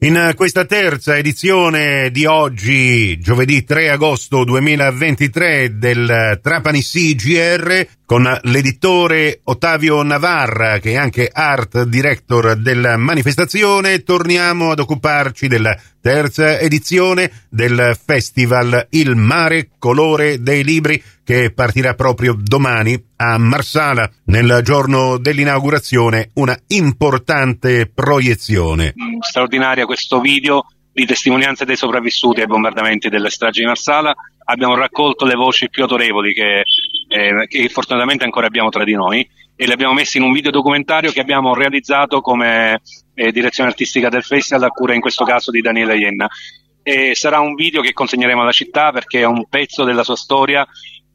In questa terza edizione di oggi, giovedì 3 agosto 2023 del Trapani CGR, con l'editore Ottavio Navarra, che è anche art director della manifestazione, torniamo ad occuparci della terza edizione del festival Il mare colore dei libri che partirà proprio domani a Marsala nel giorno dell'inaugurazione una importante proiezione. Straordinaria questo video di testimonianze dei sopravvissuti ai bombardamenti delle stragi di Marsala. Abbiamo raccolto le voci più autorevoli che, eh, che fortunatamente ancora abbiamo tra di noi e le abbiamo messe in un video documentario che abbiamo realizzato come eh, direzione artistica del festival a cura in questo caso di Daniele Ienna. E sarà un video che consegneremo alla città perché è un pezzo della sua storia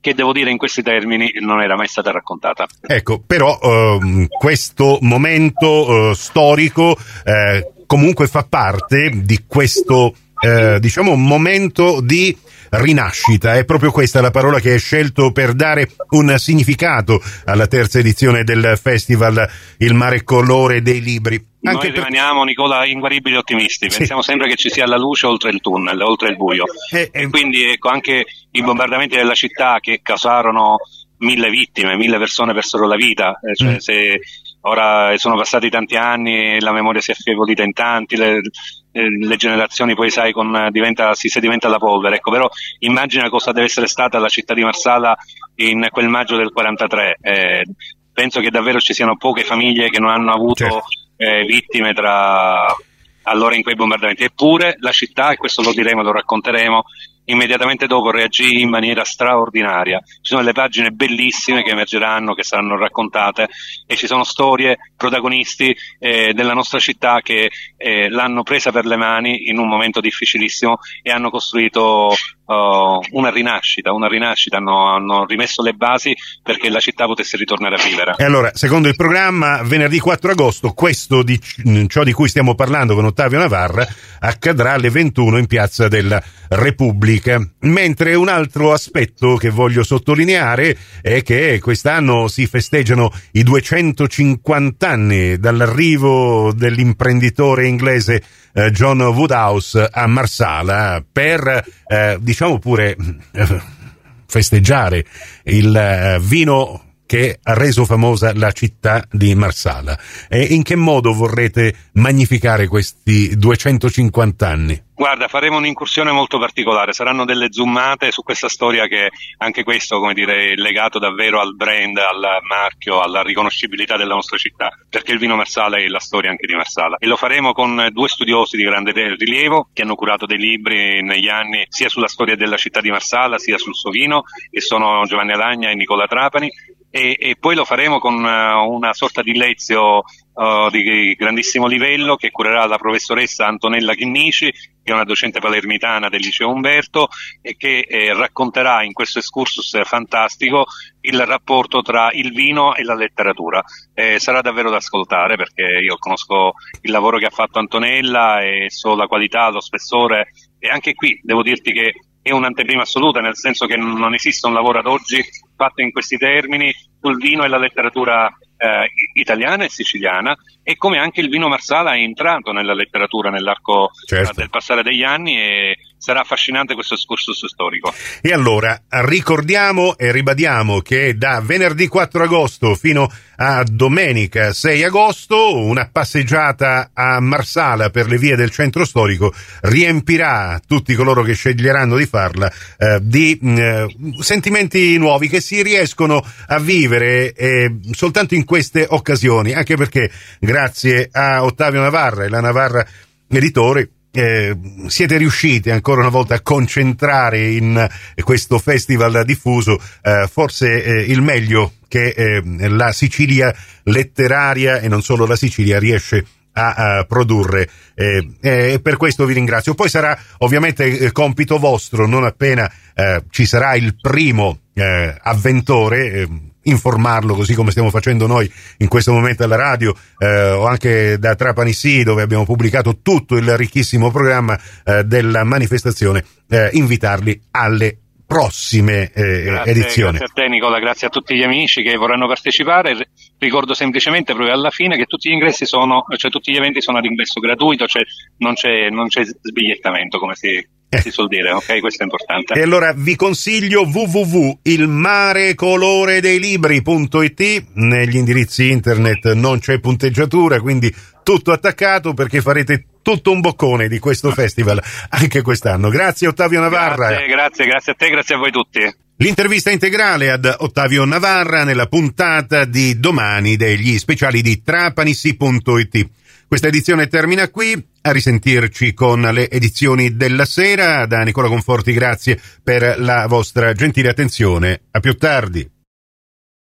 che devo dire in questi termini non era mai stata raccontata. Ecco, però ehm, questo momento eh, storico eh, comunque fa parte di questo eh, diciamo momento di rinascita. È proprio questa la parola che hai scelto per dare un significato alla terza edizione del festival Il mare colore dei libri. Anche Noi rimaniamo, per... Nicola, inguaribili ottimisti. Sì. Pensiamo sempre che ci sia la luce oltre il tunnel, oltre il buio. Eh, eh. E quindi ecco, anche i bombardamenti della città che causarono mille vittime, mille persone persero la vita. Eh, cioè, mm. se ora sono passati tanti anni, la memoria si è affievolita in tanti, le, le generazioni poi sai con, diventa, si sedimenta la polvere. Ecco, però immagina cosa deve essere stata la città di Marsala in quel maggio del 43. Eh, penso che davvero ci siano poche famiglie che non hanno avuto certo eh, vittime tra allora in quei bombardamenti. Eppure la città, e questo lo diremo, lo racconteremo, immediatamente dopo reagì in maniera straordinaria. Ci sono delle pagine bellissime che emergeranno, che saranno raccontate e ci sono storie, protagonisti eh, della nostra città che eh, l'hanno presa per le mani in un momento difficilissimo e hanno costruito uh, una rinascita, una rinascita, hanno, hanno, rimesso le basi perché la città potesse ritornare a vivere. E allora, secondo il programma, venerdì 4 agosto, questo di ciò di cui stiamo parlando con Ottavio Navarra accadrà alle 21 in Piazza della Repubblica. Mentre un altro aspetto che voglio sottolineare è che quest'anno si festeggiano i 250 anni dall'arrivo dell'imprenditore inglese eh, John Woodhouse a Marsala per, eh, diciamo pure, eh, festeggiare il eh, vino che ha reso famosa la città di Marsala. E in che modo vorrete magnificare questi 250 anni? Guarda, faremo un'incursione molto particolare, saranno delle zoomate su questa storia che anche questo, come dire, è legato davvero al brand, al marchio, alla riconoscibilità della nostra città, perché il vino Marsala è la storia anche di Marsala. E lo faremo con due studiosi di grande rilievo che hanno curato dei libri negli anni sia sulla storia della città di Marsala sia sul suo vino, che sono Giovanni Alagna e Nicola Trapani, e, e, poi lo faremo con uh, una sorta di lezio uh, di grandissimo livello che curerà la professoressa Antonella Chinnici, che è una docente palermitana del liceo Umberto e che eh, racconterà in questo excursus fantastico il rapporto tra il vino e la letteratura. Eh, sarà davvero da ascoltare perché io conosco il lavoro che ha fatto Antonella e so la qualità, lo spessore e anche qui devo dirti che è un'anteprima assoluta, nel senso che non esiste un lavoro ad oggi fatto in questi termini sul vino e la letteratura eh, italiana e siciliana e come anche il vino Marsala è entrato nella letteratura nell'arco certo. del passare degli anni e sarà affascinante questo excursus storico. E allora ricordiamo e ribadiamo che da venerdì 4 agosto fino a domenica 6 agosto una passeggiata a Marsala per le vie del centro storico riempirà tutti coloro che sceglieranno di farla eh, di eh, sentimenti nuovi che si riescono a vivere eh, soltanto in queste occasioni, anche perché grazie a Ottavio Navarra e la Navarra Editore eh, siete riusciti ancora una volta a concentrare in questo festival diffuso eh, forse eh, il meglio che eh, la Sicilia letteraria e non solo la Sicilia riesce a, a produrre eh, e per questo vi ringrazio. Poi sarà ovviamente compito vostro non appena ci sarà il primo avventore informarlo così come stiamo facendo noi in questo momento alla radio eh, o anche da Trapani Sì dove abbiamo pubblicato tutto il ricchissimo programma eh, della manifestazione eh, invitarli alle prossime eh, grazie, edizioni. Grazie a te Nicola, grazie a tutti gli amici che vorranno partecipare. Ricordo semplicemente proprio alla fine che tutti gli ingressi sono, cioè tutti gli eventi sono ad ingresso gratuito, cioè non c'è, non c'è sbigliettamento come si. Si suol dire, ok? Questo è importante. E allora vi consiglio www.ilmarecoloredeilibri.it negli indirizzi internet non c'è punteggiatura, quindi tutto attaccato perché farete tutto un boccone di questo festival anche quest'anno. Grazie Ottavio Navarra. Grazie, grazie, grazie a te, grazie a voi tutti. L'intervista integrale ad Ottavio Navarra nella puntata di domani degli speciali di trapanissi.it. Questa edizione termina qui, a risentirci con le edizioni della sera. Da Nicola Conforti grazie per la vostra gentile attenzione. A più tardi.